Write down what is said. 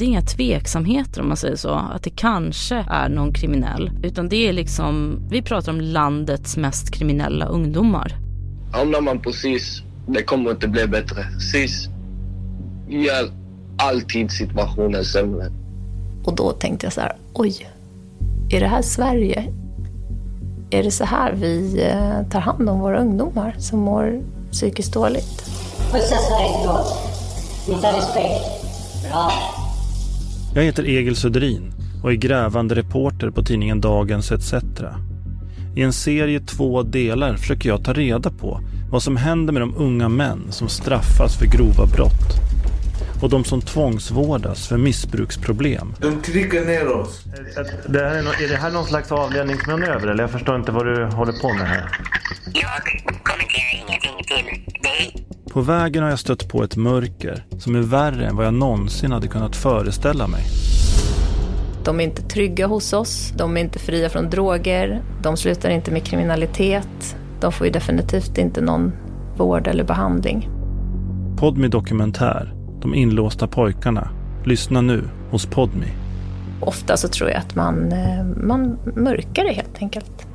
Det är inga tveksamheter om man säger så, att det kanske är någon kriminell. Utan det är liksom, vi pratar om landets mest kriminella ungdomar. Hamnar man på SIS, det kommer inte bli bättre. SIS gör alltid situationen sämre. Och då tänkte jag så här, oj, är det här Sverige? Är det så här vi eh, tar hand om våra ungdomar som mår psykiskt dåligt? Pussa Sverige, förlåt. Visa respekt. Bra. Jag heter Egil Söderin och är grävande reporter på tidningen Dagens ETC. I en serie två delar försöker jag ta reda på vad som händer med de unga män som straffas för grova brott och de som tvångsvårdas för missbruksproblem. De trycker ner oss. Det här är, no är det här någon slags avledningsmanöver eller jag förstår inte vad du håller på med här? Jag kommenterar ingenting till dig. På vägen har jag stött på ett mörker som är värre än vad jag någonsin hade kunnat föreställa mig. De är inte trygga hos oss, de är inte fria från droger, de slutar inte med kriminalitet, de får ju definitivt inte någon vård eller behandling. Podmi Dokumentär, De inlåsta pojkarna. Lyssna nu hos Podmi. Ofta så tror jag att man, eh, man mörkar det helt enkelt.